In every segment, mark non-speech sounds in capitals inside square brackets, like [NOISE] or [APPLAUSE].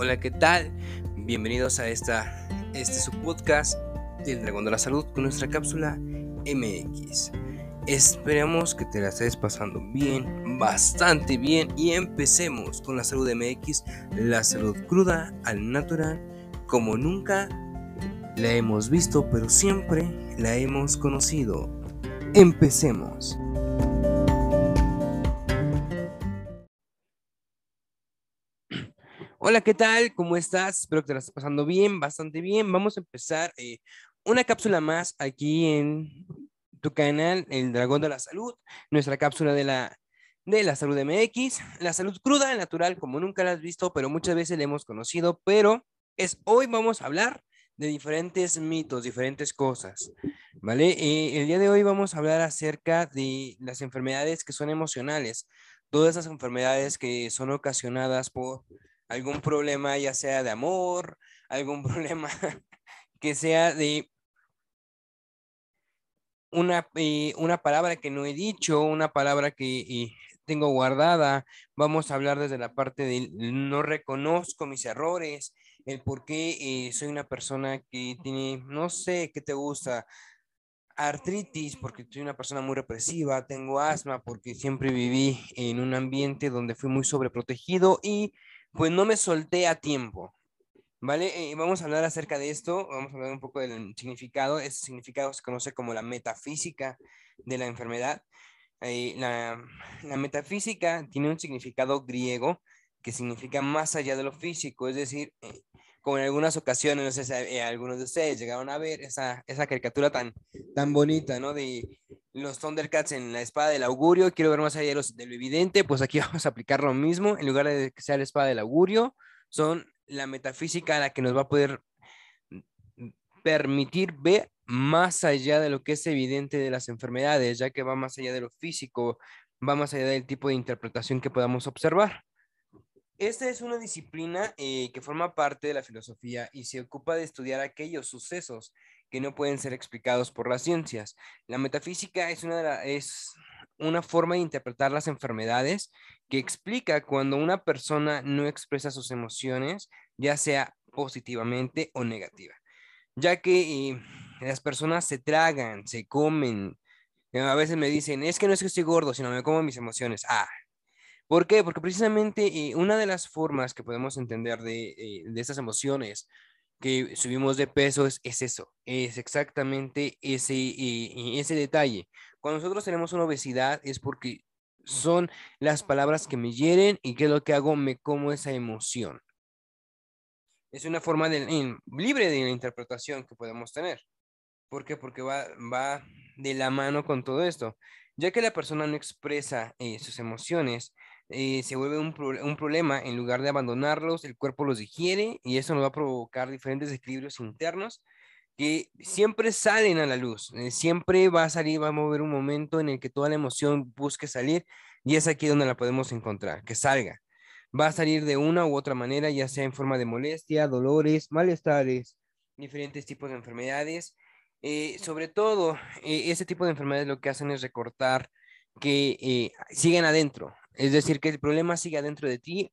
Hola, ¿qué tal? Bienvenidos a esta, este su podcast del Dragón de la Salud con nuestra cápsula MX. Esperamos que te la estés pasando bien, bastante bien y empecemos con la salud MX, la salud cruda al natural, como nunca la hemos visto, pero siempre la hemos conocido. Empecemos. Hola, ¿qué tal? ¿Cómo estás? Espero que te la estés pasando bien, bastante bien. Vamos a empezar eh, una cápsula más aquí en tu canal, El Dragón de la Salud, nuestra cápsula de la, de la salud MX, la salud cruda, natural, como nunca la has visto, pero muchas veces la hemos conocido, pero es hoy vamos a hablar de diferentes mitos, diferentes cosas, ¿vale? Eh, el día de hoy vamos a hablar acerca de las enfermedades que son emocionales, todas esas enfermedades que son ocasionadas por algún problema, ya sea de amor, algún [LAUGHS] problema que sea de una, eh, una palabra que no he dicho, una palabra que eh, tengo guardada. Vamos a hablar desde la parte de no reconozco mis errores, el por qué eh, soy una persona que tiene, no sé, qué te gusta, artritis porque soy una persona muy represiva, tengo asma porque siempre viví en un ambiente donde fui muy sobreprotegido y pues no me solté a tiempo. ¿Vale? Eh, vamos a hablar acerca de esto, vamos a hablar un poco del significado. Ese significado se conoce como la metafísica de la enfermedad. Eh, la, metafísica tiene un significado griego que significa más allá de lo físico, es decir, eh, como en algunas ocasiones, no sé si algunos de ustedes llegaron a ver esa, esa caricatura tan, tan bonita, ¿no? De los Thundercats en la espada del augurio, quiero ver más allá de, los, de lo evidente, pues aquí [LAUGHS] vamos a aplicar lo mismo, en lugar de que sea la espada del augurio, son la metafísica la que nos va a poder permitir ver más allá de lo que es evidente de las enfermedades, ya que va más allá de lo físico, va más allá del tipo de interpretación que podamos observar. Esta es una disciplina eh, que forma parte de la filosofía y se ocupa de estudiar aquellos sucesos que no pueden ser explicados por las ciencias. La metafísica es una, forma de interpretar las enfermedades que explica cuando una persona no expresa sus emociones, ya sea positivamente o negativa, ya que eh, las personas se tragan, se comen, a veces me dicen, es que no es que estoy gordo, sino me como mis emociones. Ah, ¿por qué? Porque precisamente eh, una de las formas que podemos entender de, eh, de estas emociones que subimos de peso es, eso, es exactamente ese, ese detalle. Cuando nosotros tenemos una obesidad es porque son las palabras que me hieren y qué es lo que hago, me como esa emoción. Es una forma de, libre de la interpretación que podemos tener. ¿Por qué? Porque va, va de la mano con todo esto. Ya que la persona no expresa eh, sus emociones, eh, se vuelve un, un, problema, en lugar de abandonarlos, el cuerpo los digiere y eso nos va a provocar diferentes equilibrios internos que siempre salen a la luz, eh, siempre va a salir, va a mover un momento en el que toda la emoción busque salir y es aquí donde la podemos encontrar, que salga. Va a salir de una u otra manera, ya sea en forma de molestia, dolores, malestares, diferentes tipos de enfermedades. Eh, sobre todo, ese tipo de enfermedades lo que hacen es recortar que siguen adentro, es decir, que el problema sigue adentro de ti,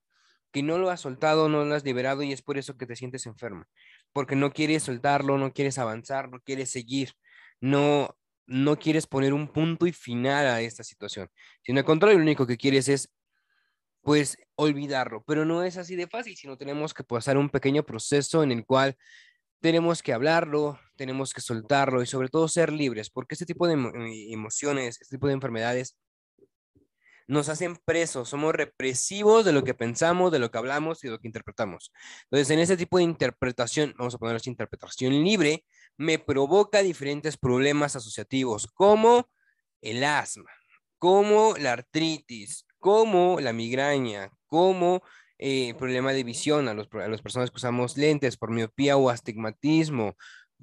que no lo has soltado, no lo has liberado y es por eso que te sientes enfermo, porque no quieres soltarlo, no quieres avanzar, no quieres seguir, no, no quieres poner un punto y final a esta situación, sino al contrario, lo único que quieres es pues olvidarlo, pero no es así de fácil, sino tenemos que pasar un pequeño proceso en el cual tenemos que hablarlo, tenemos que soltarlo y sobre todo ser libres, porque este tipo de emociones, este tipo de enfermedades nos hacen presos, somos represivos de lo que pensamos, de lo que hablamos y de lo que interpretamos. Entonces, en ese tipo de interpretación, vamos a poner así, interpretación libre, me provoca diferentes problemas asociativos, como el asma, como la artritis, como la migraña, como eh, problema de visión a, los, a las personas que usamos lentes por miopía o astigmatismo,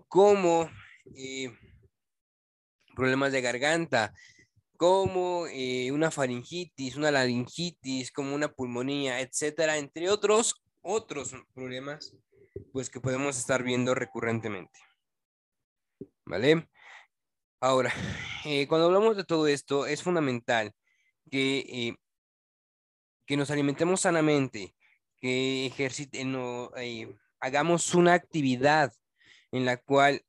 como eh, problemas de garganta, como eh, una faringitis, una laringitis, como una pulmonía, etcétera, entre otros otros problemas, pues que podemos estar viendo recurrentemente. ¿Vale? Ahora, [SIGHS] eh, cuando hablamos de todo esto, es fundamental que, eh, que nos alimentemos sanamente, que ejercite, no, eh, hagamos una actividad en la cual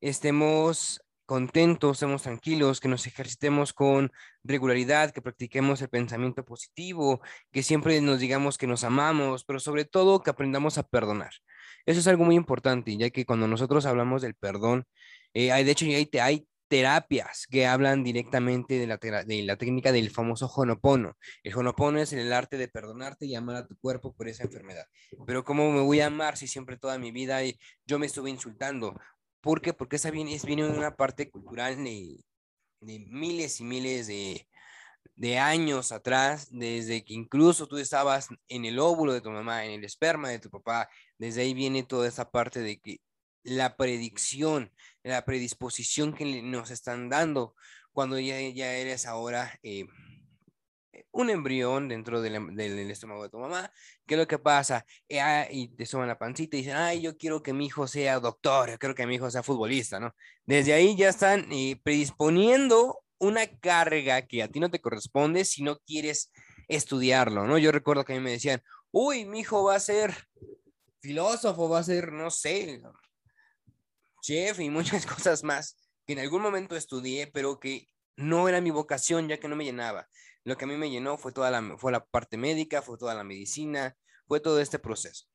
estemos contentos, estemos tranquilos, que nos ejercitemos con regularidad, que practiquemos el pensamiento positivo, que siempre nos digamos que nos amamos, pero sobre todo que aprendamos a perdonar. Eso es algo muy importante, ya que cuando nosotros hablamos del perdón, eh, hay, de hecho hay, hay terapias que hablan directamente de la, de la técnica del famoso Honopono. El Honopono es el arte de perdonarte y amar a tu cuerpo por esa enfermedad. Pero ¿cómo me voy a amar si siempre toda mi vida yo me estuve insultando ¿Por qué? Porque esa viene, viene de una parte cultural de, de miles y miles de, de, años atrás, desde que incluso tú estabas en el óvulo de tu mamá, en el esperma de tu papá, desde ahí viene toda esa parte de que la predicción, la predisposición que nos están dando cuando ya, ya eres ahora eh, un embrión dentro del, del, estómago de tu mamá. ¿Qué es lo que pasa? Eh, ah, y te suman la pancita y dicen, ay, yo quiero que mi hijo sea doctor, yo quiero que mi hijo sea futbolista, ¿no? Desde ahí ya están eh, predisponiendo una carga que a ti no te corresponde si no quieres estudiarlo, ¿no? Yo recuerdo que a mí me decían, uy, mi hijo va a ser filósofo, va a ser, no sé, chef y muchas [LAUGHS] cosas más que en algún momento estudié, pero que no era mi vocación ya que no me llenaba. Lo que a mí me llenó fue toda la, fue la parte médica, fue toda la medicina, fue todo este proceso.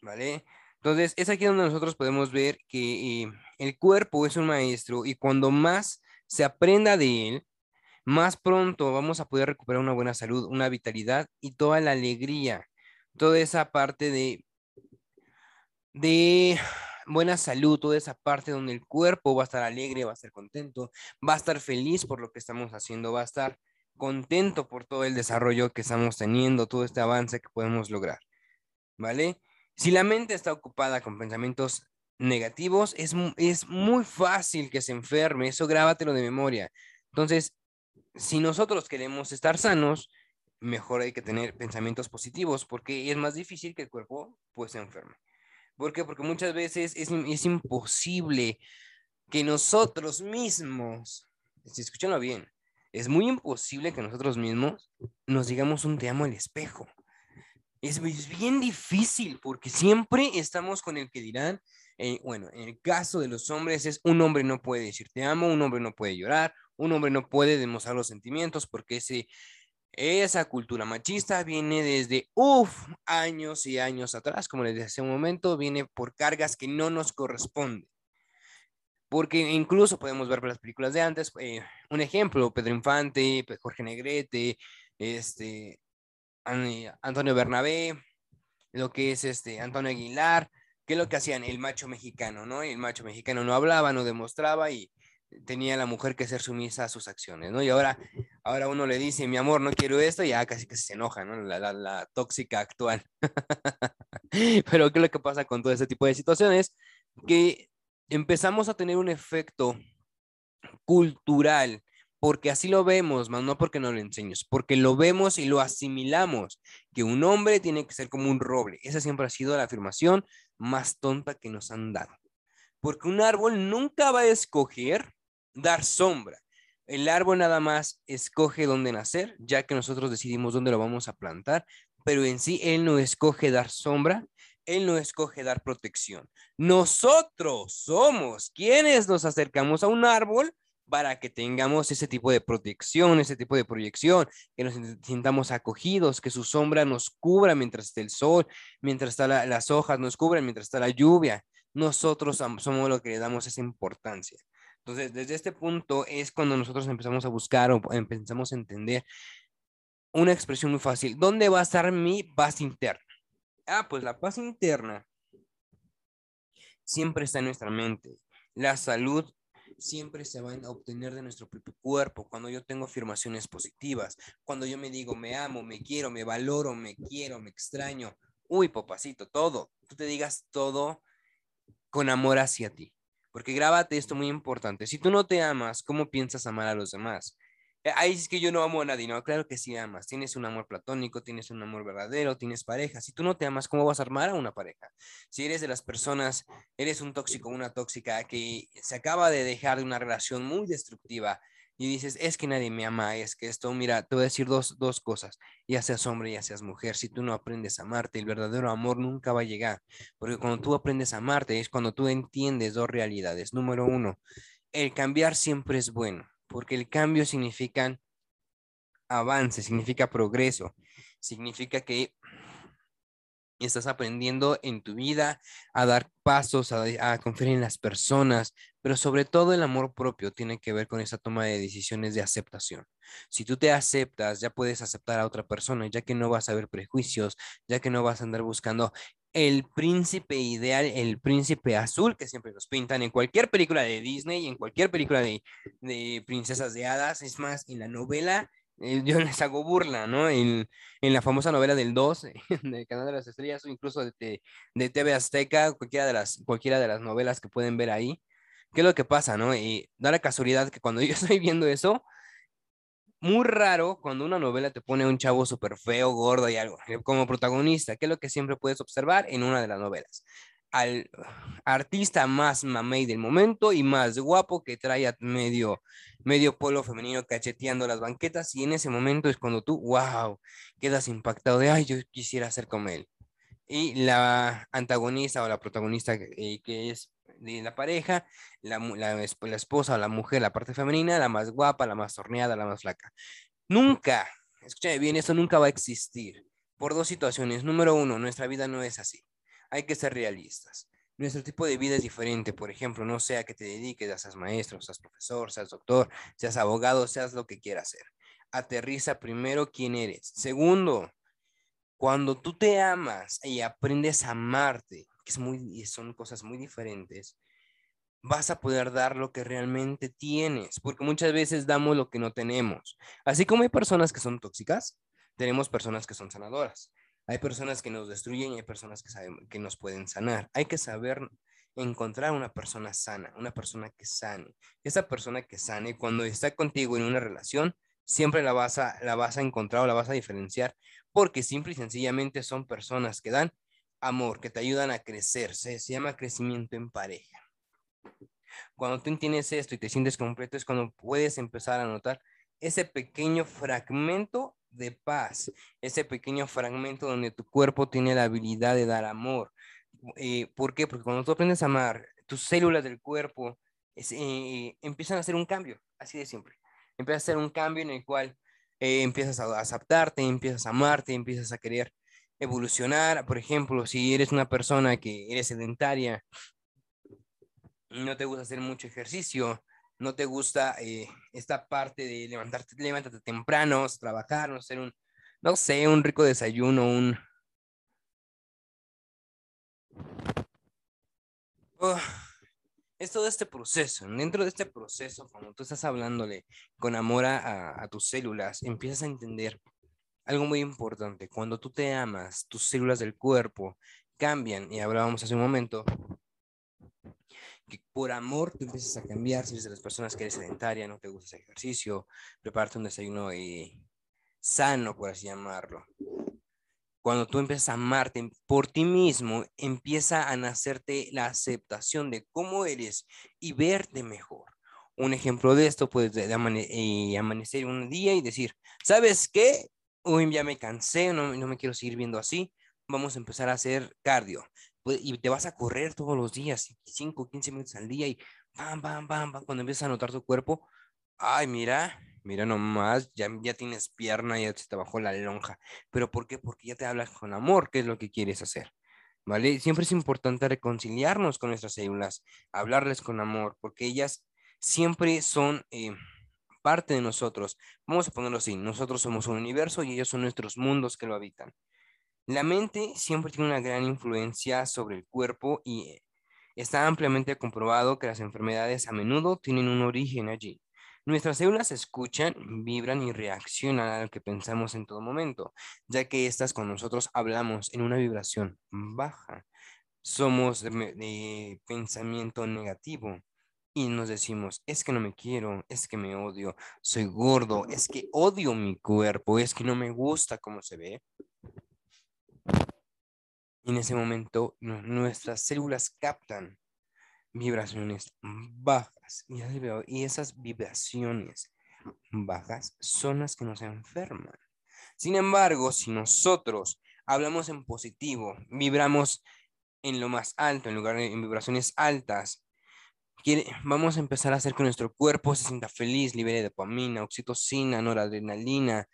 ¿Vale? Entonces, es aquí donde nosotros podemos ver que eh, el cuerpo es un maestro y cuando más se aprenda de él, más pronto vamos a poder recuperar una buena salud, una vitalidad y toda la alegría, toda esa parte de, de buena salud, toda esa parte donde el cuerpo va a estar alegre, va a estar contento, va a estar feliz por lo que estamos haciendo, va a estar contento por todo el desarrollo que estamos teniendo, todo este avance que podemos lograr. ¿Vale? Si la mente está ocupada con pensamientos negativos, es, es muy fácil que se enferme, eso grábatelo de memoria. Entonces, si nosotros queremos estar sanos, mejor hay que tener pensamientos positivos, porque es más difícil que el cuerpo pues se enferme. ¿Por qué? Porque muchas veces es, es imposible que nosotros mismos, si escúchenlo bien, es muy imposible que nosotros mismos nos digamos un te amo al espejo. Es, bien difícil porque siempre estamos con el que dirán, eh, bueno, en el caso de los hombres es un hombre no puede decir te amo, un hombre no puede llorar, un hombre no puede demostrar los sentimientos porque ese, esa cultura machista viene desde, uff, años y años atrás, como les decía un momento, viene por cargas que no nos corresponden porque incluso podemos ver las películas de antes, eh, un ejemplo, Pedro Infante, Jorge Negrete, este, Antonio Bernabé, lo que es este, Antonio Aguilar, ¿qué es lo que hacían? El macho mexicano, ¿no? El macho mexicano no hablaba, no demostraba y tenía la mujer que ser sumisa a sus acciones, ¿no? Y ahora, ahora uno le dice, mi amor, no quiero esto, y ya casi que se enoja, ¿no? La, la, la tóxica actual. [LAUGHS] Pero ¿qué es lo que pasa con todo ese tipo de situaciones? Que empezamos a tener un efecto cultural, porque así lo vemos, más no porque no lo enseñes, porque lo vemos y lo asimilamos, que un hombre tiene que ser como un roble. Esa siempre ha sido la afirmación más tonta que nos han dado. Porque un árbol nunca va a escoger dar sombra. El árbol nada más escoge dónde nacer, ya que nosotros decidimos dónde lo vamos a plantar, pero en sí él no escoge dar sombra, él no escoge dar protección. Nosotros somos quienes nos acercamos a un árbol para que tengamos ese tipo de protección, ese tipo de proyección, que nos sintamos acogidos, que su sombra nos cubra mientras esté el sol, mientras está las hojas nos cubren, mientras está la lluvia. Nosotros somos los que le damos esa importancia. Entonces, desde este punto es cuando nosotros empezamos a buscar o empezamos a entender una expresión muy fácil. ¿Dónde va a estar mi paz interna? Ah, pues la paz interna siempre está en nuestra mente. La salud siempre se va a obtener de nuestro propio cuerpo. Cuando yo tengo afirmaciones positivas, cuando yo me digo me amo, me quiero, me valoro, me quiero, me extraño. Uy, papacito, todo. Tú te digas todo con amor hacia ti. Porque grábate esto muy importante. Si tú no te amas, ¿cómo piensas amar a los demás? Eh, ahí es que yo no amo a nadie, no, claro que sí amas, tienes un amor platónico, tienes un amor verdadero, tienes pareja. Si tú no te amas, ¿cómo vas a armar a una pareja? Si eres de las personas, eres un tóxico, una tóxica que se acaba de dejar de una relación muy destructiva, y dices, es que nadie me ama, es que esto, mira, te voy a decir dos, dos cosas, ya seas hombre, ya seas mujer, si tú no aprendes a amarte, el verdadero amor nunca va a llegar, porque cuando tú aprendes a amarte es cuando tú entiendes dos realidades. Número uno, el cambiar siempre es bueno, porque el cambio significa avance, significa progreso, significa que estás aprendiendo en tu vida a dar pasos, a, confiar en las personas, pero sobre todo el amor propio tiene que ver con esa toma de decisiones de aceptación. Si tú te aceptas, ya puedes aceptar a otra persona, ya que no vas a ver prejuicios, ya que no vas a andar buscando el príncipe ideal, el príncipe azul que siempre nos pintan en cualquier película de Disney, en cualquier película de, de princesas de hadas, es más, en la novela eh, yo [LAUGHS] les hago burla, ¿no? En, en, la famosa novela del 2, [LAUGHS] de Canal de las Estrellas, o incluso de, de, TV Azteca, cualquiera de, las, cualquiera de las novelas que pueden ver ahí. ¿Qué es lo que pasa, no? Y da la casualidad que cuando [LAUGHS] yo estoy viendo eso, muy raro cuando una novela te pone un chavo súper feo, gordo y algo, como protagonista, que es lo que siempre puedes observar en una de las novelas al artista más mamey del momento y más guapo que trae a medio, medio polo femenino cacheteando las banquetas y en ese momento es cuando tú, wow, quedas impactado de, ay, yo quisiera ser como él. Y la antagonista o la protagonista eh, que es de la pareja, la, la, la esposa o la mujer, la parte femenina, la más guapa, la más torneada, la más flaca. Nunca, escúchame bien, eso nunca va a existir por dos situaciones. Número uno, nuestra vida no es así hay que ser realistas. Nuestro tipo de vida es diferente, por ejemplo, no sea que te dediques, seas maestro, seas profesor, seas doctor, seas abogado, seas lo que quieras ser. Aterriza primero quién eres. Segundo, cuando tú te amas y aprendes a amarte, que es muy, son cosas muy diferentes, vas a poder dar lo que realmente tienes, porque muchas veces damos lo que no tenemos. Así como hay personas que son tóxicas, tenemos personas que son sanadoras. Hay personas que nos destruyen y hay personas que, saben, que nos pueden sanar. Hay que saber encontrar una persona sana, una persona que sane. Esa persona que sane, cuando está contigo en una relación, siempre la vas a, la vas a encontrar o la vas a diferenciar, porque simple y sencillamente son personas que dan amor, que te ayudan a crecer. Se, llama crecimiento en pareja. Cuando tú entiendes esto y te sientes completo, es cuando puedes empezar a notar ese pequeño fragmento de paz, ese pequeño fragmento donde tu cuerpo tiene la habilidad de dar amor. Eh, ¿Por qué? Porque cuando tú aprendes a amar, tus células del cuerpo eh, empiezan a hacer un cambio, así de siempre. Empieza a hacer un cambio en el cual eh, empiezas a aceptarte, empiezas a amarte, empiezas a querer evolucionar. Por ejemplo, si eres una persona que eres sedentaria, no te gusta hacer mucho ejercicio, no te gusta eh, esta parte de levantarte, levantarte temprano, trabajar, no sé, un, no sé, un rico desayuno, un... Oh, es todo este proceso. Dentro de este proceso, cuando tú estás hablándole con amor a, a tus células, empiezas a entender algo muy importante. Cuando tú te amas, tus células del cuerpo cambian, y hablábamos hace un momento, por amor tú empiezas a cambiar, si eres de las personas que eres sedentaria, no te gusta ese ejercicio, prepárate un desayuno sano, por así llamarlo. Cuando tú empiezas a amarte por ti mismo, empieza a nacerte la aceptación de cómo eres y verte mejor. Un ejemplo de esto puede de eh, amanecer un día y decir, ¿sabes qué? Hoy ya me cansé, no, no me quiero seguir viendo así, vamos a empezar a hacer cardio. Pues, y te vas a correr todos los días, 5, 15 minutos al día y bam, bam, bam, bam, cuando empiezas a notar tu cuerpo, ay, mira, mira nomás, ya, ya tienes pierna, ya se te bajó la lonja. ¿Pero por qué? Porque ya te hablas con amor, qué es lo que quieres hacer. ¿Vale? Siempre es importante reconciliarnos con nuestras células, hablarles con amor, porque ellas siempre son eh, parte de nosotros. Vamos a ponerlo así, nosotros somos un universo y ellos son nuestros mundos que lo habitan. La mente siempre tiene una gran influencia sobre el cuerpo y está ampliamente comprobado que las enfermedades a menudo tienen un origen allí. Nuestras células escuchan, vibran y reaccionan a lo que pensamos en todo momento, ya que estas con nosotros hablamos en una vibración baja. Somos de, pensamiento negativo y nos decimos, es que no me quiero, es que me odio, soy gordo, es que odio mi cuerpo, es que no me gusta cómo se ve en ese momento nuestras células captan vibraciones bajas y esas vibraciones bajas son las que nos enferman. Sin embargo, si nosotros hablamos en positivo, vibramos en lo más alto, en lugar de en vibraciones altas, vamos a empezar a hacer que nuestro cuerpo se sienta feliz, libere dopamina, oxitocina, noradrenalina,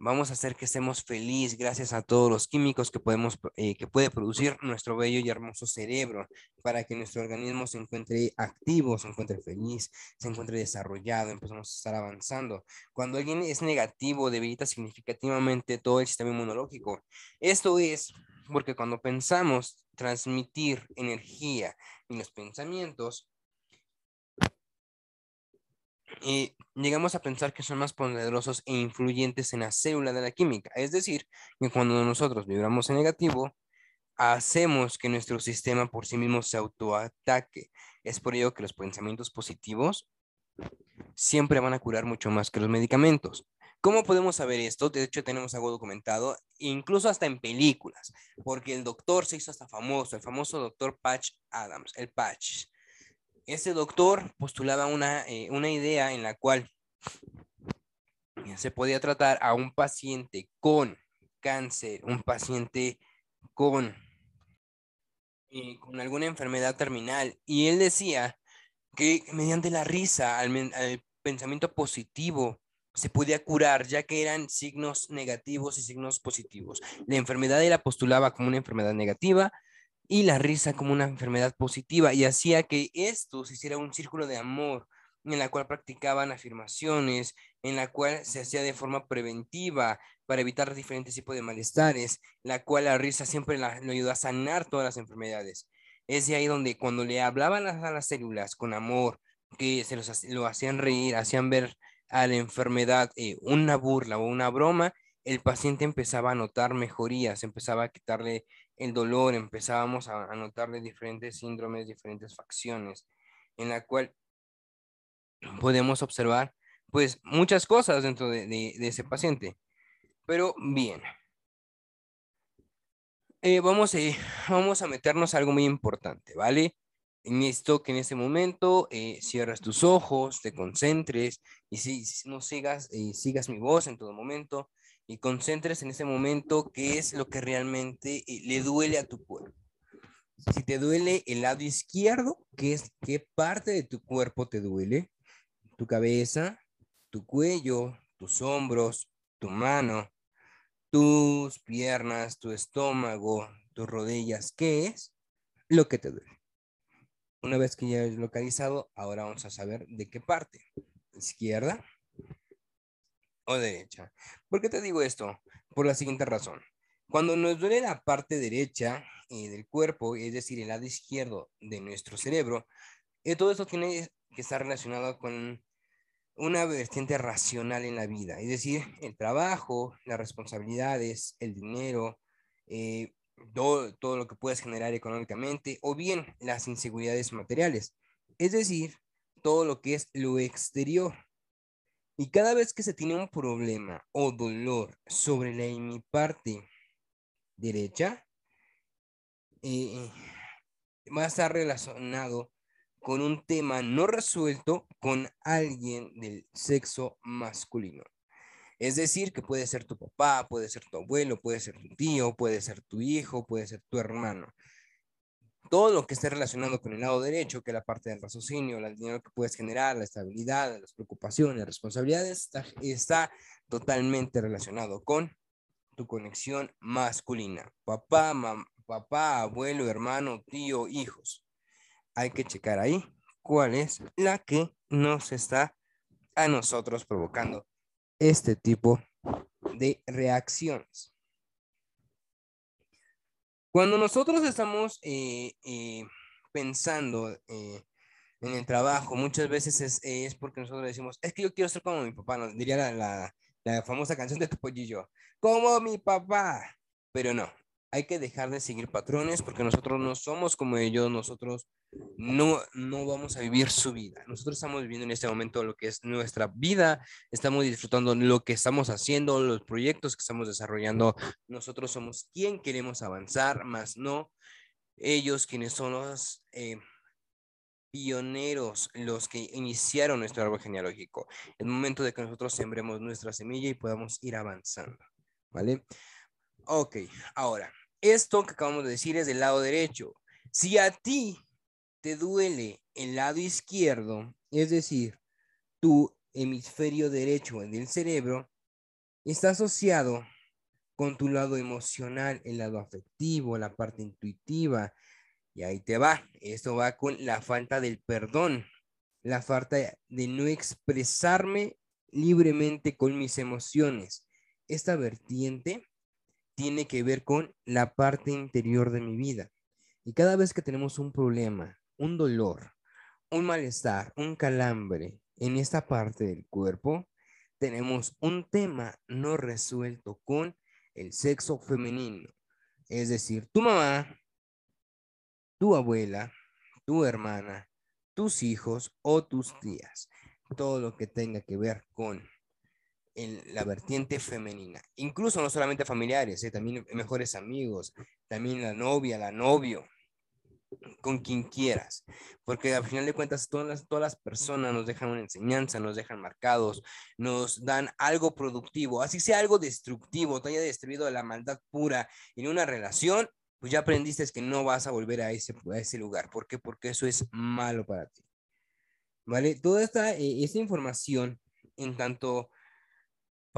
Vamos a hacer que estemos felices gracias a todos los químicos que, podemos, eh, que puede producir nuestro bello y hermoso cerebro para que nuestro organismo se encuentre activo, se encuentre feliz, se encuentre desarrollado, empezamos a estar avanzando. Cuando alguien es negativo, debilita significativamente todo el sistema inmunológico. Esto es porque cuando pensamos transmitir energía en los pensamientos, y llegamos a pensar que son más poderosos e influyentes en la célula de la química. Es decir, que cuando nosotros vibramos en negativo, hacemos que nuestro sistema por sí mismo se autoataque. Es por ello que los pensamientos positivos siempre van a curar mucho más que los medicamentos. ¿Cómo podemos saber esto? De hecho, tenemos algo documentado, incluso hasta en películas, porque el doctor se hizo hasta famoso, el famoso doctor Patch Adams, el Patch. Ese doctor postulaba una, eh, una idea en la cual se podía tratar a un paciente con cáncer, un paciente con, eh, con alguna enfermedad terminal. Y él decía que mediante la risa, al, al pensamiento positivo, se podía curar, ya que eran signos negativos y signos positivos. La enfermedad él la postulaba como una enfermedad negativa y la risa como una enfermedad positiva y hacía que esto se hiciera un círculo de amor en la cual practicaban afirmaciones, en la cual se hacía de forma preventiva para evitar diferentes tipos de malestares, la cual la risa siempre la, lo ayudó a sanar todas las enfermedades. Es de ahí donde cuando le hablaban a, las células con amor, que se los, lo hacían reír, hacían ver a la enfermedad eh, una burla o una broma, el paciente empezaba a notar mejorías, empezaba a quitarle el dolor, empezábamos a, notarle diferentes síndromes, diferentes facciones, en la cual podemos observar pues muchas cosas dentro de, ese paciente. Pero bien, eh, vamos, a, vamos a meternos a algo muy importante, ¿vale? En esto que en este momento eh, cierras tus ojos, te concentres y si, no sigas, eh, sigas mi voz en todo momento y concentres en ese momento qué es lo que realmente eh, le duele a tu cuerpo. Si te duele el lado izquierdo, ¿qué, es, ¿qué parte de tu cuerpo te duele? Tu cabeza, tu cuello, tus hombros, tu mano, tus piernas, tu estómago, tus rodillas. ¿Qué es lo que te duele? Una vez que ya has localizado, ahora vamos a saber de qué parte. Izquierda, o derecha. ¿Por qué te digo esto? Por la siguiente razón. Cuando nos duele la parte derecha eh, del cuerpo, es decir, el lado izquierdo de nuestro cerebro, eh, todo esto tiene que estar relacionado con una vertiente racional en la vida, es decir, el trabajo, las responsabilidades, el dinero, eh, todo, todo lo que puedes generar económicamente, o bien las inseguridades materiales, es decir, todo lo que es lo exterior. Y cada vez que se tiene un problema o dolor sobre la parte derecha, eh, va a estar relacionado con un tema no resuelto con alguien del sexo masculino. Es decir, que puede ser tu papá, puede ser tu abuelo, puede ser tu tío, puede ser tu hijo, puede ser tu hermano todo lo que esté relacionado con el lado derecho, que es la parte del raciocinio, el dinero que puedes generar, la estabilidad, las preocupaciones, las responsabilidades, está, totalmente relacionado con tu conexión masculina. Papá, papá, abuelo, hermano, tío, hijos. Hay que checar ahí cuál es la que nos está a nosotros provocando este tipo de reacciones. Cuando nosotros estamos eh, eh, pensando eh, en el trabajo, muchas veces es, es, porque nosotros decimos, es que yo quiero ser como mi papá, nos diría la, la, famosa canción de tu pollillo, como mi papá. Pero no, hay que dejar de seguir patrones porque nosotros no somos como ellos, nosotros no, no vamos a vivir su vida. Nosotros estamos viviendo en este momento lo que es nuestra vida, estamos disfrutando lo que estamos haciendo, los proyectos que estamos desarrollando. Nosotros somos quien queremos avanzar, más no ellos quienes son los, eh, pioneros los que iniciaron nuestro árbol genealógico. El momento de que nosotros sembremos nuestra semilla y podamos ir avanzando. ¿Vale? Ok, ahora, esto que acabamos de decir es del lado derecho. Si a ti te duele el lado izquierdo, es decir, tu hemisferio derecho del cerebro, está asociado con tu lado emocional, el lado afectivo, la parte intuitiva. Y ahí te va. Esto va con la falta del perdón, la falta de no expresarme libremente con mis emociones. Esta vertiente tiene que ver con la parte interior de mi vida. Y cada vez que tenemos un problema, un dolor, un malestar, un calambre en esta parte del cuerpo, tenemos un tema no resuelto con el sexo femenino. Es decir, tu mamá, tu abuela, tu hermana, tus hijos o tus tías. Todo lo que tenga que ver con la vertiente femenina. Incluso no solamente familiares, ¿eh? también mejores amigos, también la novia, la novio, con quien quieras, porque al final de cuentas todas las, todas las personas nos dejan una enseñanza, nos dejan marcados, nos dan algo productivo, así sea algo destructivo, te haya destruido la maldad pura en una relación, pues ya aprendiste que no vas a volver a ese, a ese lugar. ¿Por qué? Porque eso es malo para ti. ¿Vale? Toda esta, eh, esta información, en tanto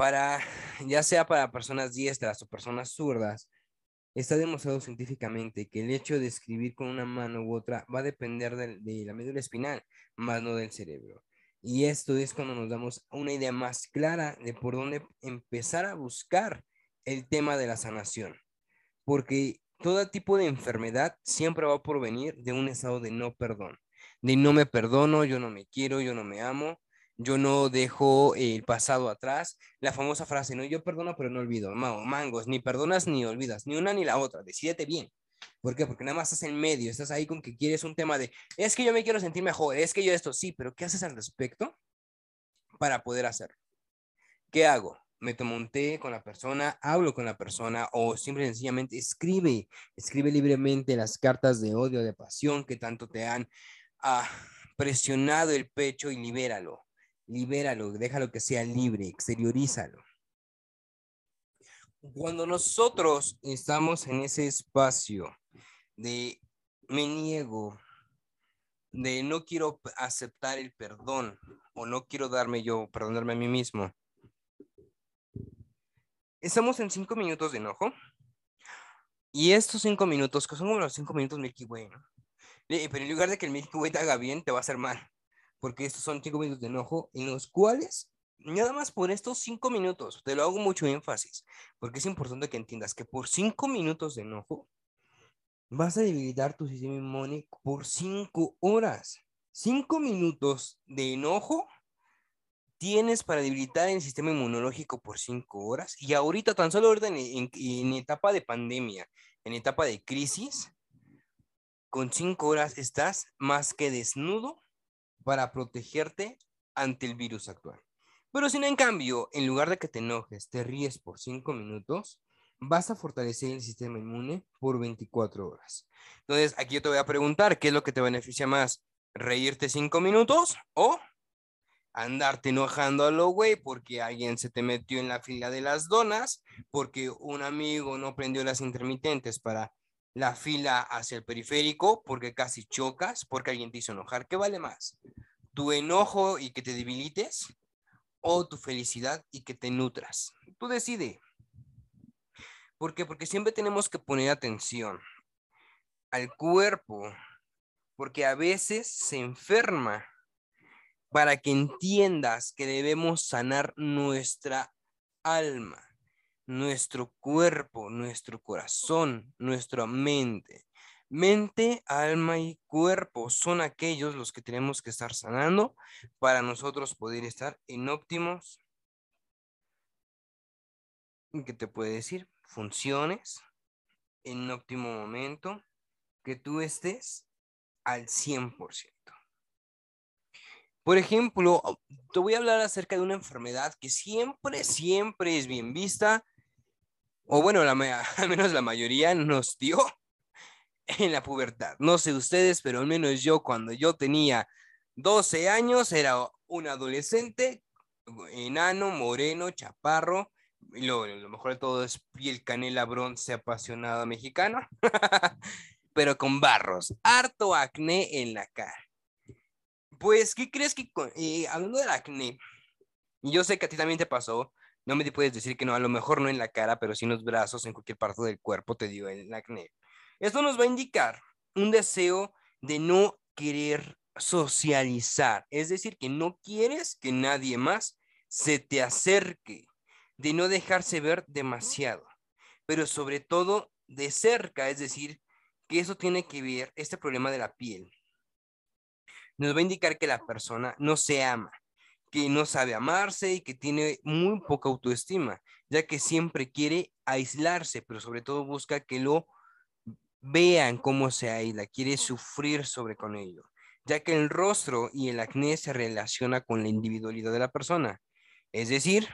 para, ya sea para personas diestras o personas zurdas, está demostrado científicamente que el hecho de escribir con una mano u otra va a depender de, de la médula espinal, más no del cerebro. Y esto es cuando nos damos una idea más clara de por dónde empezar a buscar el tema de la sanación. Porque todo tipo de enfermedad siempre va por venir de un estado de no perdón. De no me perdono, yo no me quiero, yo no me amo, yo no dejo el pasado atrás. La famosa frase, no, yo perdono pero no olvido. Mangos, ni perdonas ni olvidas, ni una ni la otra, decídete bien. ¿Por qué? Porque nada más estás en medio, estás ahí con que quieres un tema de, es que yo me quiero sentir mejor, es que yo esto, sí, pero ¿qué haces al respecto para poder hacerlo? ¿Qué hago? Me tomo un té con la persona, hablo con la persona o simple y sencillamente escribe, escribe libremente las cartas de odio, de pasión que tanto te han ah, presionado el pecho y libéralo libéralo, déjalo que sea libre, exteriorízalo. Cuando nosotros estamos en ese espacio de me niego, de no quiero aceptar el perdón o no quiero darme yo, perdonarme a mí mismo. Estamos en cinco minutos de enojo. Y estos cinco minutos, que son como los cinco minutos Milky Way, ¿no? Pero en lugar de que el Milky Way te haga bien, te va a hacer mal porque estos son cinco minutos de enojo en los cuales, nada más por estos cinco minutos, te lo hago mucho énfasis, porque es importante que entiendas que por cinco minutos de enojo vas a debilitar tu sistema inmune por cinco horas. Cinco minutos de enojo tienes para debilitar el sistema inmunológico por cinco horas. Y ahorita, tan solo ahorita en, en etapa de pandemia, en etapa de crisis, con cinco horas estás más que desnudo para protegerte ante el virus actual. Pero si en cambio, en lugar de que te enojes, te ríes por 5 minutos, vas a fortalecer el sistema inmune por 24 horas. Entonces, aquí yo te voy a preguntar, ¿qué es lo que te beneficia más? ¿Reírte 5 minutos o andarte enojando a lo güey porque alguien se te metió en la fila de las donas, porque un amigo no prendió las intermitentes para la fila hacia el periférico porque casi chocas, porque alguien te hizo enojar. ¿Qué vale más? ¿Tu enojo y que te debilites o tu felicidad y que te nutras? Tú decide. ¿Por qué? Porque siempre tenemos que poner atención al cuerpo, porque a veces se enferma para que entiendas que debemos sanar nuestra alma nuestro cuerpo, nuestro corazón, nuestra mente. Mente, alma y cuerpo son aquellos los que tenemos que estar sanando para nosotros poder estar en óptimos, ¿qué te puede decir? Funciones, en óptimo momento, que tú estés al 100%. Por ejemplo, te voy a hablar acerca de una enfermedad que siempre, siempre es bien vista o bueno, la, [LAUGHS] al menos la mayoría nos dio [LAUGHS] en la pubertad. No sé ustedes, pero al menos yo cuando yo tenía 12 años era un adolescente, enano, moreno, chaparro, y lo, mejor de todo es piel canela bronce apasionado mexicano, [LAUGHS] pero con barros, harto acné en la cara. Pues, ¿qué crees que, eh, hablando del acné, yo sé que a ti también te pasó, no me puedes decir que no, a lo mejor no en la cara, pero sí en los brazos, en cualquier parte del cuerpo te dio el acné. Esto nos va a indicar un deseo de no querer socializar, es decir, que no quieres que nadie más se te acerque, de no dejarse ver demasiado, pero sobre todo de cerca, es decir, que eso tiene que ver, este problema de la piel, nos va a indicar que la persona no se ama, que no sabe amarse y que tiene muy poca autoestima, ya que siempre quiere aislarse, pero sobre todo busca que lo vean cómo se aísla, quiere sufrir sobre con ello, ya que el rostro y el acné se relaciona con la individualidad de la persona, es decir,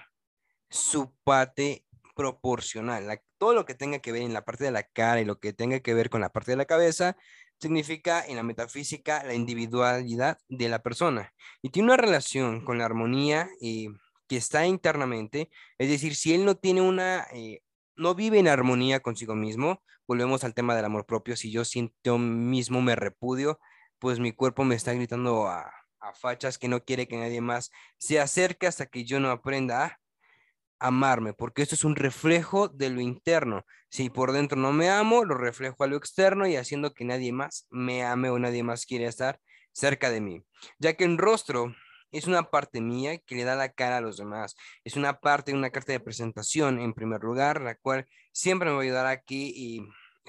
su parte proporcional, todo lo que tenga que ver en la parte de la cara y lo que tenga que ver con la parte de la cabeza significa en la metafísica la individualidad de la persona. Y tiene una relación con la armonía eh, que está internamente, es decir, si él no tiene una, eh, no vive en armonía consigo mismo, volvemos al tema del amor propio, si yo siento mismo me repudio, pues mi cuerpo me está gritando a, a fachas que no quiere que nadie más se acerque hasta que yo no aprenda amarme, porque esto es un reflejo de lo interno. Si por dentro no me amo, lo reflejo a lo externo y haciendo que nadie más me ame o nadie más quiere estar cerca de mí. Ya que el rostro es una parte mía que le da la cara a los demás. Es una parte una carta de presentación, en primer lugar, la cual siempre me va a ayudar a que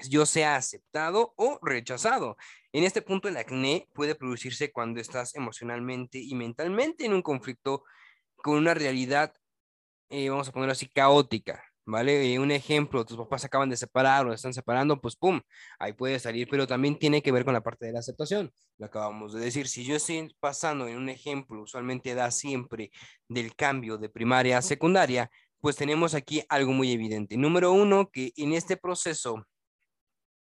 yo sea aceptado o rechazado. En este punto, el acné puede producirse cuando estás emocionalmente y mentalmente en un conflicto con una realidad eh, vamos a ponerlo así, caótica, ¿vale? Eh, un ejemplo, tus papás acaban de separar o están separando, pues pum, ahí puede salir, pero también tiene que ver con la parte de la aceptación. Lo acabamos de decir, si yo estoy pasando en un ejemplo, usualmente da siempre del cambio de primaria a secundaria, pues tenemos aquí algo muy evidente. Número uno, que en este proceso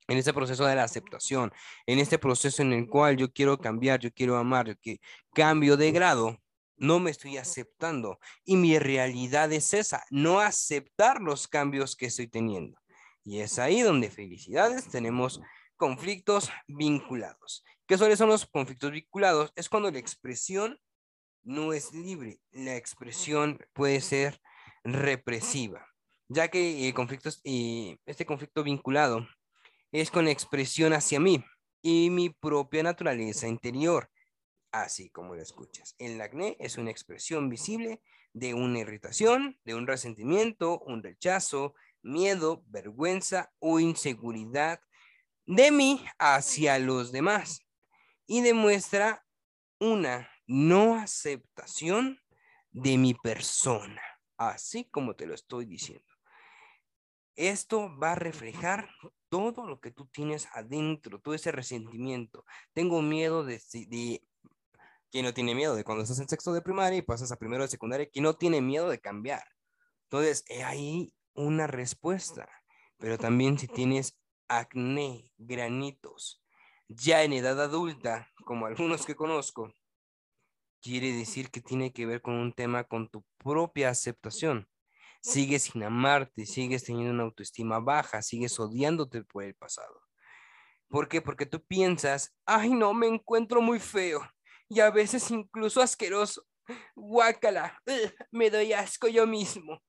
en este proceso de la aceptación, en este proceso en el cual yo quiero cambiar, yo quiero amar, yo cambio de grado, no me estoy aceptando. Y mi realidad es esa, no aceptar los cambios que estoy teniendo. Y es ahí donde felicidades tenemos conflictos vinculados. ¿Qué son los conflictos vinculados? Es cuando la expresión no es libre. La expresión puede ser represiva, ya que eh, conflictos, eh, este conflicto vinculado es con la expresión hacia mí y mi propia naturaleza interior así como lo escuchas. El acné es una expresión visible de una irritación, de un resentimiento, un rechazo, miedo, vergüenza o inseguridad de mí hacia los demás y demuestra una no aceptación de mi persona, así como te lo estoy diciendo. Esto va a reflejar todo lo que tú tienes adentro, todo ese resentimiento. Tengo miedo de, de ¿Quién no tiene miedo de cuando estás en sexto de primaria y pasas a primero de secundaria? ¿Quién no tiene miedo de cambiar? Entonces, hay una respuesta. Pero también si tienes acné, granitos, ya en edad adulta, como algunos que conozco, quiere decir que tiene que ver con un tema con tu propia aceptación. Sigues sin amarte, sigues teniendo una autoestima baja, sigues odiándote por el pasado. ¿Por qué? Porque tú piensas, ay, no, me encuentro muy feo y a veces incluso asqueroso. Guácala, me doy asco yo mismo.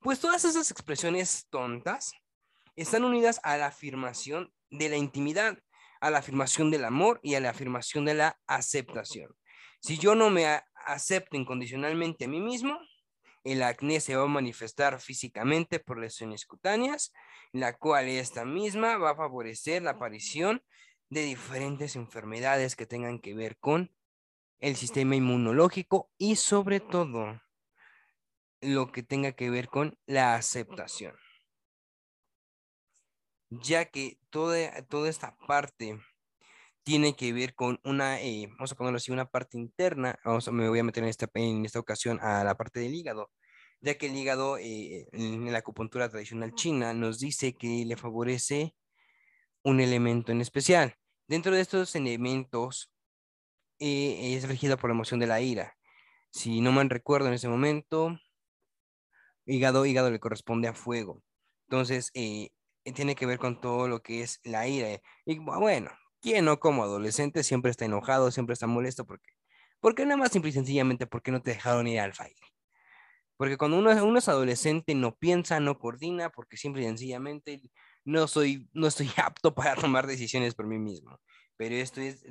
Pues todas esas expresiones tontas están unidas a la afirmación de la intimidad, a la afirmación del amor y a la afirmación de la aceptación. Si yo no me acepto incondicionalmente a mí mismo, el acné se va a manifestar físicamente por lesiones cutáneas, la cual esta misma va a favorecer la aparición de diferentes enfermedades que tengan que ver con el sistema inmunológico y sobre todo lo que tenga que ver con la aceptación. Ya que toda, toda esta parte tiene que ver con una, eh, vamos a ponerlo así, una parte interna, vamos, me voy a meter en esta, en esta ocasión a la parte del hígado, ya que el hígado eh, en la acupuntura tradicional china nos dice que le favorece un elemento en especial. Dentro de estos elementos eh, es regida por la emoción de la ira. Si no me recuerdo en ese momento, hígado, hígado le corresponde a fuego. Entonces, eh, tiene que ver con todo lo que es la ira. Y bueno, ¿quién no como adolescente siempre está enojado, siempre está molesto? porque porque nada más simple y sencillamente porque no te dejaron ir al baile. Porque cuando uno, uno es adolescente no piensa, no coordina, porque simple y sencillamente no soy, no estoy [LAUGHS] apto para tomar decisiones por mí mismo. Pero esto es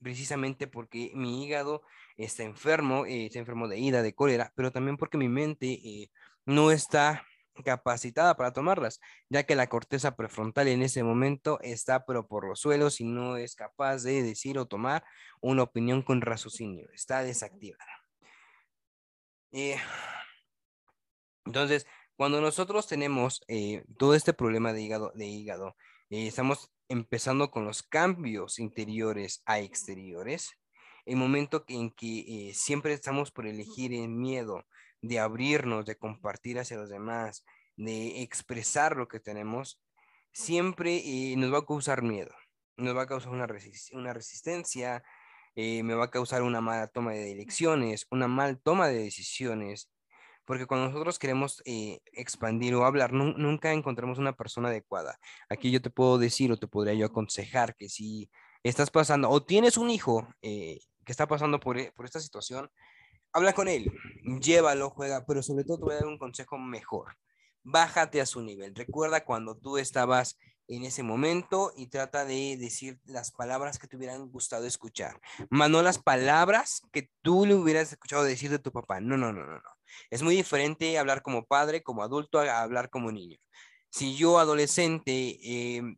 precisamente porque mi hígado está enfermo, eh, está enfermo de ira, de cólera, pero también porque mi mente eh, no está capacitada para tomarlas, ya que la corteza prefrontal en ese momento está pero por los suelos y no es capaz de decir o tomar una opinión con raciocinio, está desactivada. Eh, entonces, cuando nosotros tenemos eh, todo este problema de hígado, de hígado estamos empezando con los cambios interiores a exteriores, el momento en que siempre estamos por elegir el miedo, de abrirnos, de compartir hacia los demás, de expresar lo que tenemos, siempre eh, nos va a causar miedo, nos va a causar una, una resistencia, eh, me va a causar una mala toma de elecciones, una mal toma de decisiones, porque cuando nosotros queremos eh, expandir o hablar, nunca encontramos una persona adecuada. Aquí yo te puedo decir o te podría yo aconsejar que si estás pasando o tienes un hijo que está pasando por, por esta situación, habla con él, llévalo, juega, pero sobre todo te voy a dar un consejo mejor. Bájate a su nivel. Recuerda cuando tú estabas en ese momento y trata de decir las palabras que te hubieran gustado escuchar, más no las palabras que tú le hubieras escuchado decir de tu papá. No, no, no, no, no. Es muy diferente hablar como padre, como adulto, a hablar como niño. Si yo adolescente em,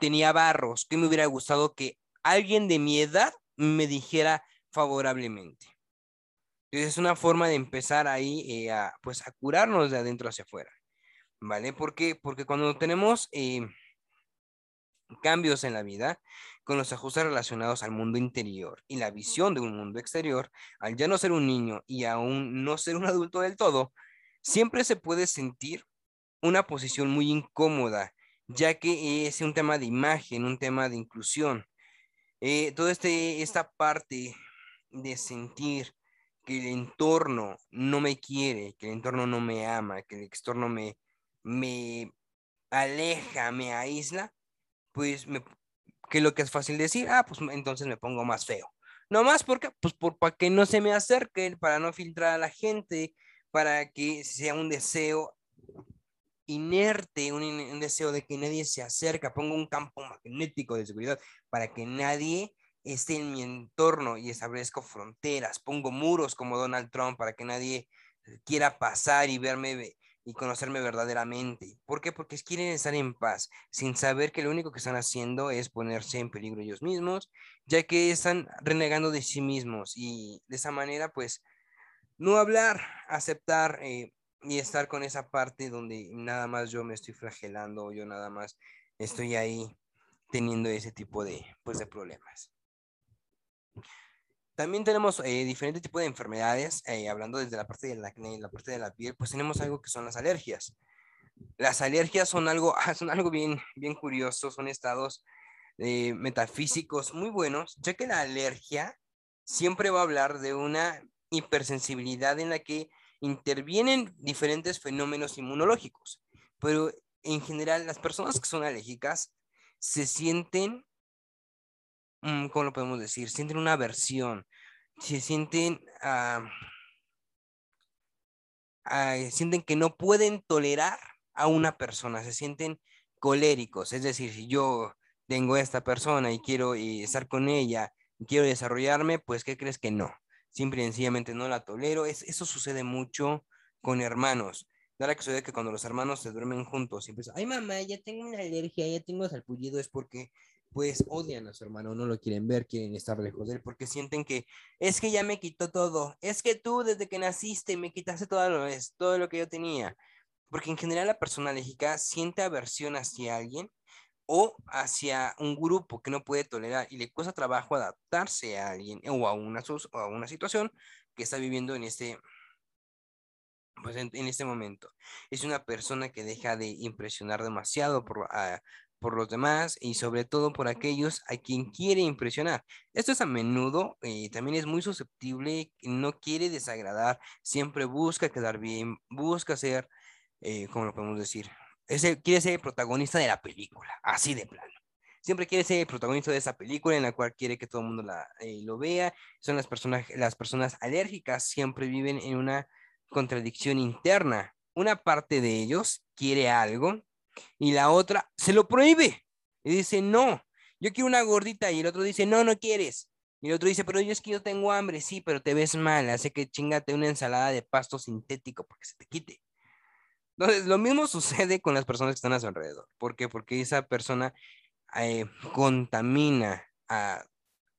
tenía barros, ¿qué me hubiera gustado que alguien de mi edad me dijera favorablemente? es una forma de empezar ahí eh, a, pues, a curarnos de adentro hacia afuera, ¿vale? ¿Por qué? Porque cuando tenemos eh, cambios en la vida, con los ajustes relacionados al mundo interior y la visión de un mundo exterior, al ya no ser un niño y aún no ser un adulto del todo, siempre se puede sentir una posición muy incómoda, ya que es un tema de imagen, un tema de inclusión. Eh, toda este, esta parte de sentir que el entorno no me quiere, que el entorno no me ama, que el entorno me, me aleja, me aísla, pues me, que lo que es fácil decir, ah, pues entonces me pongo más feo. No más porque, pues por, para que no se me acerque, para no filtrar a la gente, para que sea un deseo inerte, un, un deseo de que nadie se acerca, pongo un campo magnético de seguridad para que nadie esté en mi entorno y establezco fronteras, pongo muros como Donald Trump para que nadie quiera pasar y verme y conocerme verdaderamente. ¿Por qué? Porque quieren estar en paz, sin saber que lo único que están haciendo es ponerse en peligro ellos mismos, ya que están renegando de sí mismos y de esa manera, pues, no hablar, aceptar eh, y estar con esa parte donde nada más yo me estoy flagelando, yo nada más estoy ahí teniendo ese tipo de, pues, de problemas. También tenemos eh, diferentes tipos de enfermedades, eh, hablando desde la parte del acné, la parte de la piel, pues tenemos algo que son las alergias. Las alergias son algo, [LAUGHS] son algo bien, bien curioso, son estados eh, metafísicos muy buenos, ya que la alergia siempre va a hablar de una hipersensibilidad en la que intervienen diferentes fenómenos inmunológicos, pero en general las personas que son alérgicas se sienten ¿cómo lo podemos decir? Sienten una aversión, se sienten, sienten que no pueden tolerar a una persona, se sienten coléricos, es decir, si yo tengo a esta persona y quiero estar con ella, y quiero desarrollarme, pues ¿qué crees que no? Simple y sencillamente no la tolero. Es, eso sucede mucho con hermanos. Da la sucede que cuando los hermanos se duermen juntos y empiezan, ay mamá, ya tengo una alergia, ya tengo salpullido, es porque pues odian a su hermano, no lo quieren ver, quieren estar lejos de él, porque sienten que es que ya me quitó todo, es que tú desde que naciste me quitaste todo lo, es, todo lo que yo tenía. Porque en general la persona alérgica siente aversión hacia alguien o hacia un grupo que no puede tolerar y le cuesta trabajo adaptarse a alguien o a una, a una situación que está viviendo en este, pues en, este momento. Es una persona que deja de impresionar demasiado por, por los demás y sobre todo por aquellos a quien quiere impresionar. Esto es a menudo, eh, también es muy susceptible, no quiere desagradar, siempre busca quedar bien, busca ser, eh, ¿cómo lo podemos decir? quiere ser el protagonista de la película, así de plano. Siempre quiere ser el protagonista de esa película en la cual quiere que todo el mundo la, eh, lo vea. Son las personas, las personas alérgicas, siempre viven en una contradicción interna. Una parte de ellos quiere algo y la otra se lo prohíbe. Y dice, no, yo quiero una gordita. Y el otro dice, no, no quieres. Y el otro dice, pero yo es que yo tengo hambre, sí, pero te ves mal, así que chingate una ensalada de pasto sintético para que se te quite. Entonces, lo mismo sucede con las personas que están a su alrededor. ¿Por qué? Porque esa persona eh, contamina a,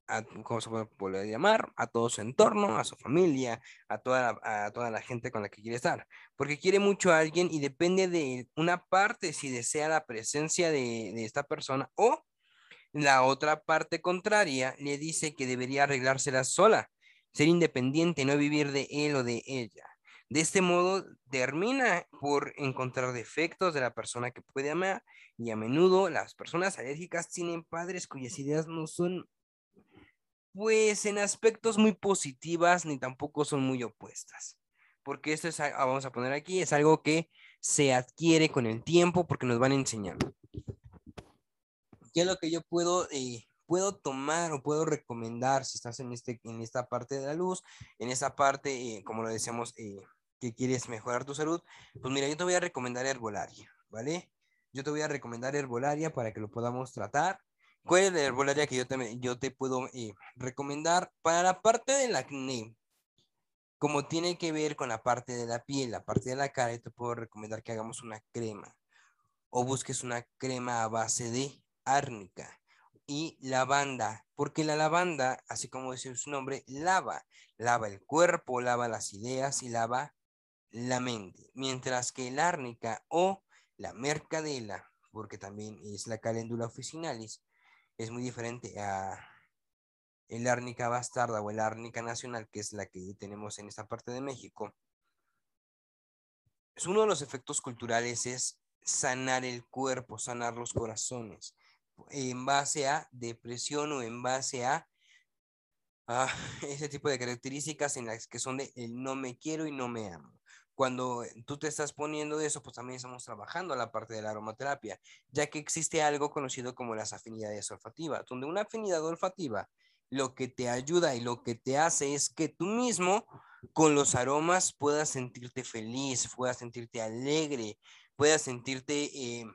a, ¿cómo se puede llamar? A todo su entorno, a su familia, a toda, la, a toda la gente con la que quiere estar. Porque quiere mucho a alguien y depende de una parte si desea la presencia de, de esta persona o la otra parte contraria le dice que debería arreglársela sola, ser independiente, no vivir de él o de ella. De este modo, termina por encontrar defectos de la persona que puede amar y a menudo las personas alérgicas tienen padres cuyas ideas no son pues en aspectos muy positivas ni tampoco son muy opuestas. Porque esto es, ah, vamos a poner aquí, es algo que se adquiere con el tiempo porque nos van enseñando. ¿Qué es lo que yo puedo, eh, puedo tomar o puedo recomendar si estás en, este, en esta parte de la luz, en esa parte, eh, como lo decíamos, eh, que quieres mejorar tu salud? Pues mira, yo te voy a recomendar herbolaria, ¿vale? Yo te voy a recomendar herbolaria para que lo podamos tratar ¿Cuál es la herbolaria que yo te, yo te puedo eh, recomendar? Para la parte del acné, como tiene que ver con la parte de la piel, la parte de la cara, yo te puedo recomendar que hagamos una crema o busques una crema a base de árnica y lavanda, porque la lavanda, así como dice su nombre, lava, lava el cuerpo, lava las ideas y lava la mente, mientras que el árnica o la mercadela, porque también es la caléndula officinalis, es muy diferente a el árnica bastarda o el árnica nacional, que es la que tenemos en esta parte de México. Uno de los efectos culturales es sanar el cuerpo, sanar los corazones, en base a depresión o en base a, a [LAUGHS] ese tipo de características en las que son de el no me quiero y no me amo cuando tú te estás poniendo de eso, pues también estamos trabajando la parte de la aromaterapia, ya que existe algo conocido como las afinidades olfativas, donde una afinidad olfativa lo que te ayuda y lo que te hace es que tú mismo con los aromas puedas sentirte feliz, puedas sentirte alegre, puedas sentirte eh,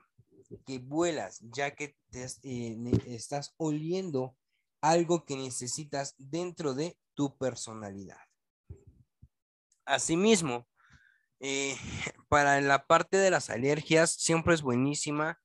que vuelas, ya que te, eh, estás oliendo algo que necesitas dentro de tu personalidad. Asimismo, eh, [LAUGHS] para la parte de las alergias, siempre es buenísima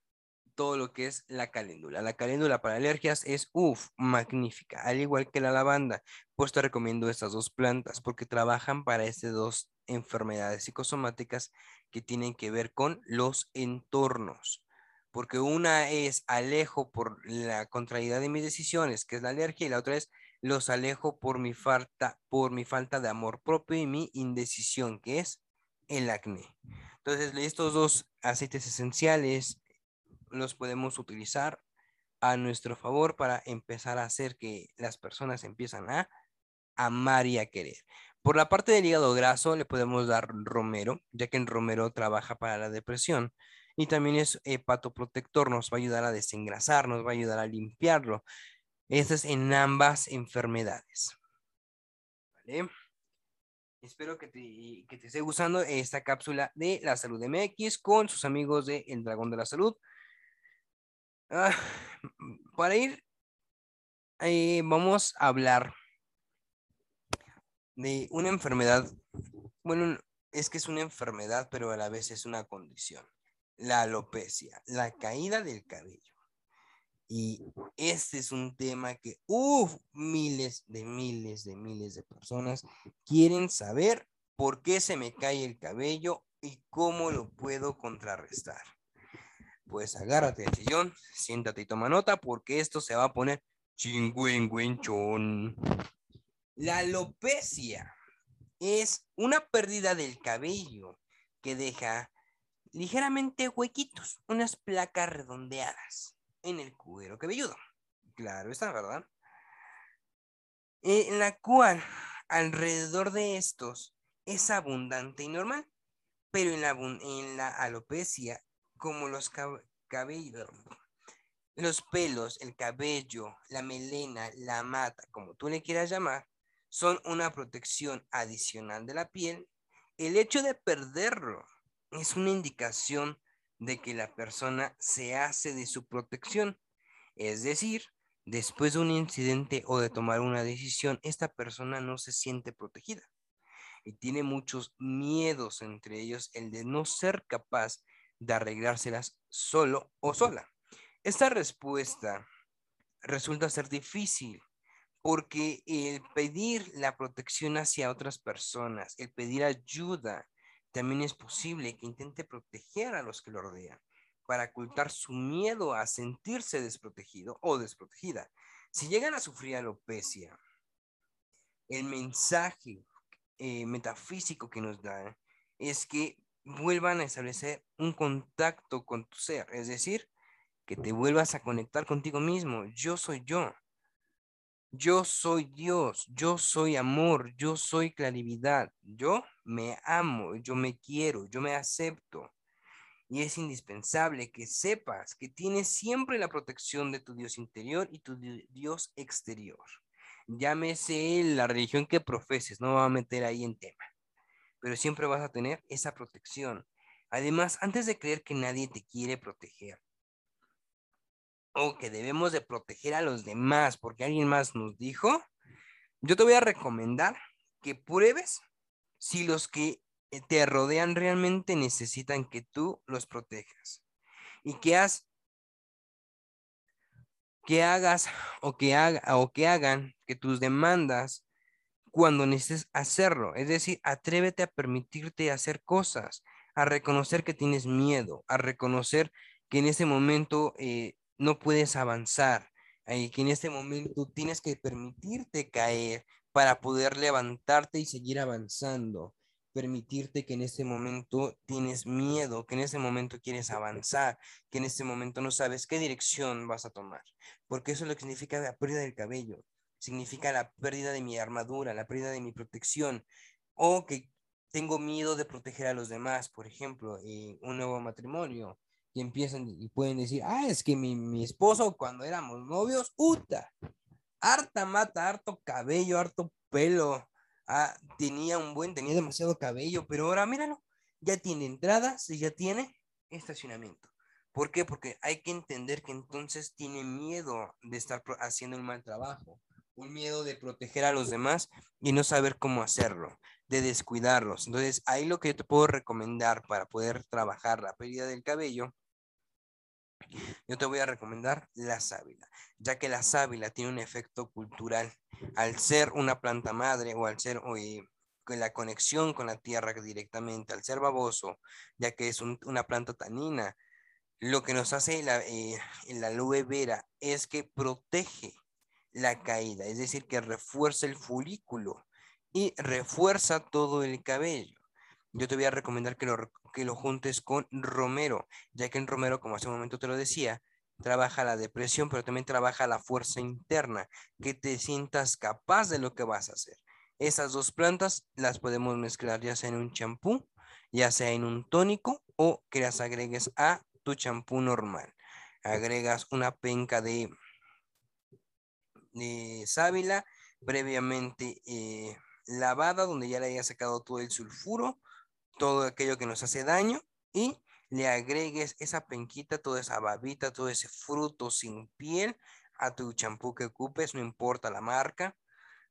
todo lo que es la caléndula. La caléndula para alergias es, uff, magnífica, al igual que la lavanda. Pues te recomiendo estas dos plantas porque trabajan para estas dos enfermedades psicosomáticas que tienen que ver con los entornos. Porque una es alejo por la contrariedad de mis decisiones, que es la alergia, y la otra es los alejo por mi falta, por mi falta de amor propio y mi indecisión, que es el acné. Entonces, estos dos aceites esenciales los podemos utilizar a nuestro favor para empezar a hacer que las personas empiezan a amar y a querer. Por la parte del hígado graso le podemos dar romero, ya que el romero trabaja para la depresión y también es hepatoprotector, nos va a ayudar a desengrasar, nos va a ayudar a limpiarlo. Esto es en ambas enfermedades. ¿Vale? Espero que te, que te esté gustando esta cápsula de la salud MX con sus amigos de El Dragón de la Salud. Ah, para ir, eh, vamos a hablar de una enfermedad. Bueno, es que es una enfermedad, pero a la vez es una condición. La alopecia, la caída del cabello. Y este es un tema que, uff, miles de miles de miles de personas quieren saber por qué se me cae el cabello y cómo lo puedo contrarrestar. Pues agárrate al sillón, siéntate y toma nota porque esto se va a poner chingüengüenchón. La alopecia es una pérdida del cabello que deja ligeramente huequitos, unas placas redondeadas en el cuero cabelludo. Claro está, ¿verdad? En la cual alrededor de estos es abundante y normal, pero en la, en la alopecia, como los cabellos, los pelos, el cabello, la melena, la mata, como tú le quieras llamar, son una protección adicional de la piel. El hecho de perderlo es una indicación de que la persona se hace de su protección. Es decir, después de un incidente o de tomar una decisión, esta persona no se siente protegida y tiene muchos miedos, entre ellos el de no ser capaz de arreglárselas solo o sola. Esta respuesta resulta ser difícil porque el pedir la protección hacia otras personas, el pedir ayuda, también es posible que intente proteger a los que lo rodean para ocultar su miedo a sentirse desprotegido o desprotegida. Si llegan a sufrir alopecia, el mensaje eh, metafísico que nos da es que vuelvan a establecer un contacto con tu ser, es decir, que te vuelvas a conectar contigo mismo. Yo soy yo. Yo soy Dios, yo soy amor, yo soy claridad, yo me amo, yo me quiero, yo me acepto. Y es indispensable que sepas que tienes siempre la protección de tu Dios interior y tu Dios exterior. Llámese la religión que profeses, no me voy a meter ahí en tema, pero siempre vas a tener esa protección. Además, antes de creer que nadie te quiere proteger, o que debemos de proteger a los demás porque alguien más nos dijo, yo te voy a recomendar que pruebes si los que te rodean realmente necesitan que tú los protejas y que has que hagas o que haga o que hagan que tus demandas cuando necesites hacerlo, es decir, atrévete a permitirte hacer cosas, a reconocer que tienes miedo, a reconocer que en ese momento eh, no puedes avanzar, y que en este momento tienes que permitirte caer para poder levantarte y seguir avanzando. Permitirte que en este momento tienes miedo, que en este momento quieres avanzar, que en este momento no sabes qué dirección vas a tomar. Porque eso es lo que significa la pérdida del cabello. Significa la pérdida de mi armadura, la pérdida de mi protección. O que tengo miedo de proteger a los demás, por ejemplo, en un nuevo matrimonio y empiezan y pueden decir, ah, es que mi, mi esposo cuando éramos novios, ¡uta! Harta mata, harto cabello, harto pelo. Ah, tenía un buen, tenía demasiado cabello, pero ahora míralo, ya tiene entradas y ya tiene estacionamiento. ¿Por qué? Porque hay que entender que entonces tiene miedo de estar haciendo un mal trabajo, un miedo de proteger a los demás y no saber cómo hacerlo, de descuidarlos. Entonces, ahí lo que yo te puedo recomendar para poder trabajar la pérdida del cabello yo te voy a recomendar la sábila, ya que la sábila tiene un efecto cultural. Al ser una planta madre o al ser la conexión con la tierra directamente, al ser baboso, ya que es una planta tanina, lo que nos hace la, eh, la aloe vera es que protege la caída, es decir, que refuerza el folículo y refuerza todo el cabello yo te voy a recomendar que lo, que lo juntes con romero, ya que en romero, como hace un momento te lo decía, trabaja la depresión, pero también trabaja la fuerza interna, que te sientas capaz de lo que vas a hacer. Esas dos plantas las podemos mezclar ya sea en un champú, ya sea en un tónico o que las agregues a tu champú normal. Agregas una penca de, de sábila previamente eh, lavada, donde ya le haya sacado todo el sulfuro todo aquello que nos hace daño y le agregues esa penquita, toda esa babita, todo ese fruto sin piel a tu champú que ocupes, no importa la marca.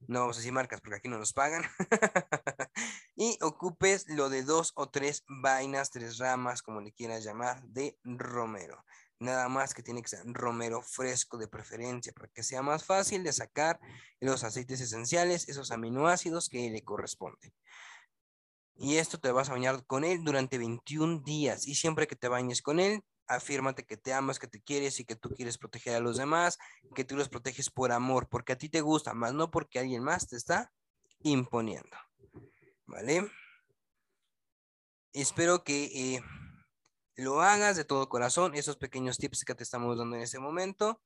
No vamos a decir marcas porque aquí no nos pagan. [LAUGHS] y ocupes lo de dos o tres vainas, tres ramas, como le quieras llamar, de romero. Nada más que tiene que ser romero fresco de preferencia para que sea más fácil de sacar los aceites esenciales, esos aminoácidos que le corresponden. Y esto te vas a bañar con él durante 21 días. Y siempre que te bañes con él, afírmate que te amas, que te quieres y que tú quieres proteger a los demás, que tú los proteges por amor, porque a ti te gusta, más no porque alguien más te está imponiendo. ¿Vale? Espero que eh, lo hagas de todo corazón, esos pequeños tips que te estamos dando en este momento.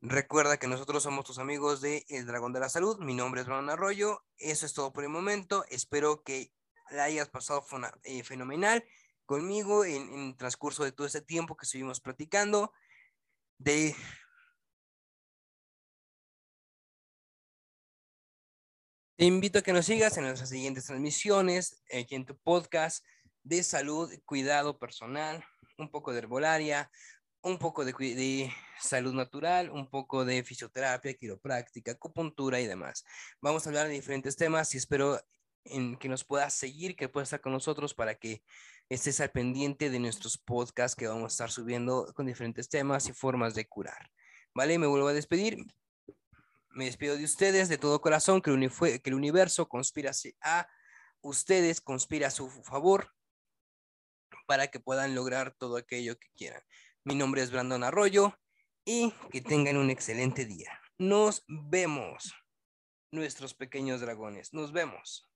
Recuerda que nosotros somos tus amigos de El Dragón de la Salud. Mi nombre es Bruno Arroyo. Eso es todo por el momento. Espero que la hayas pasado eh, fenomenal conmigo en, en, el transcurso de todo este tiempo que estuvimos platicando. De Te invito a que nos sigas en nuestras siguientes transmisiones, aquí en tu podcast de salud, cuidado personal, un poco de herbolaria, un poco de, de, salud natural, un poco de fisioterapia, quiropráctica, acupuntura y demás. Vamos a hablar de diferentes temas y espero en que nos puedas seguir, que puedas estar con nosotros para que estés al pendiente de nuestros podcasts que vamos a estar subiendo con diferentes temas y formas de curar. ¿Vale? Me vuelvo a despedir. Me despido de ustedes de todo corazón, que el, que el universo conspira a ustedes, conspira a su favor para que puedan lograr todo aquello que quieran. Mi nombre es Brandon Arroyo y que tengan un excelente día. Nos vemos, nuestros pequeños dragones. Nos vemos.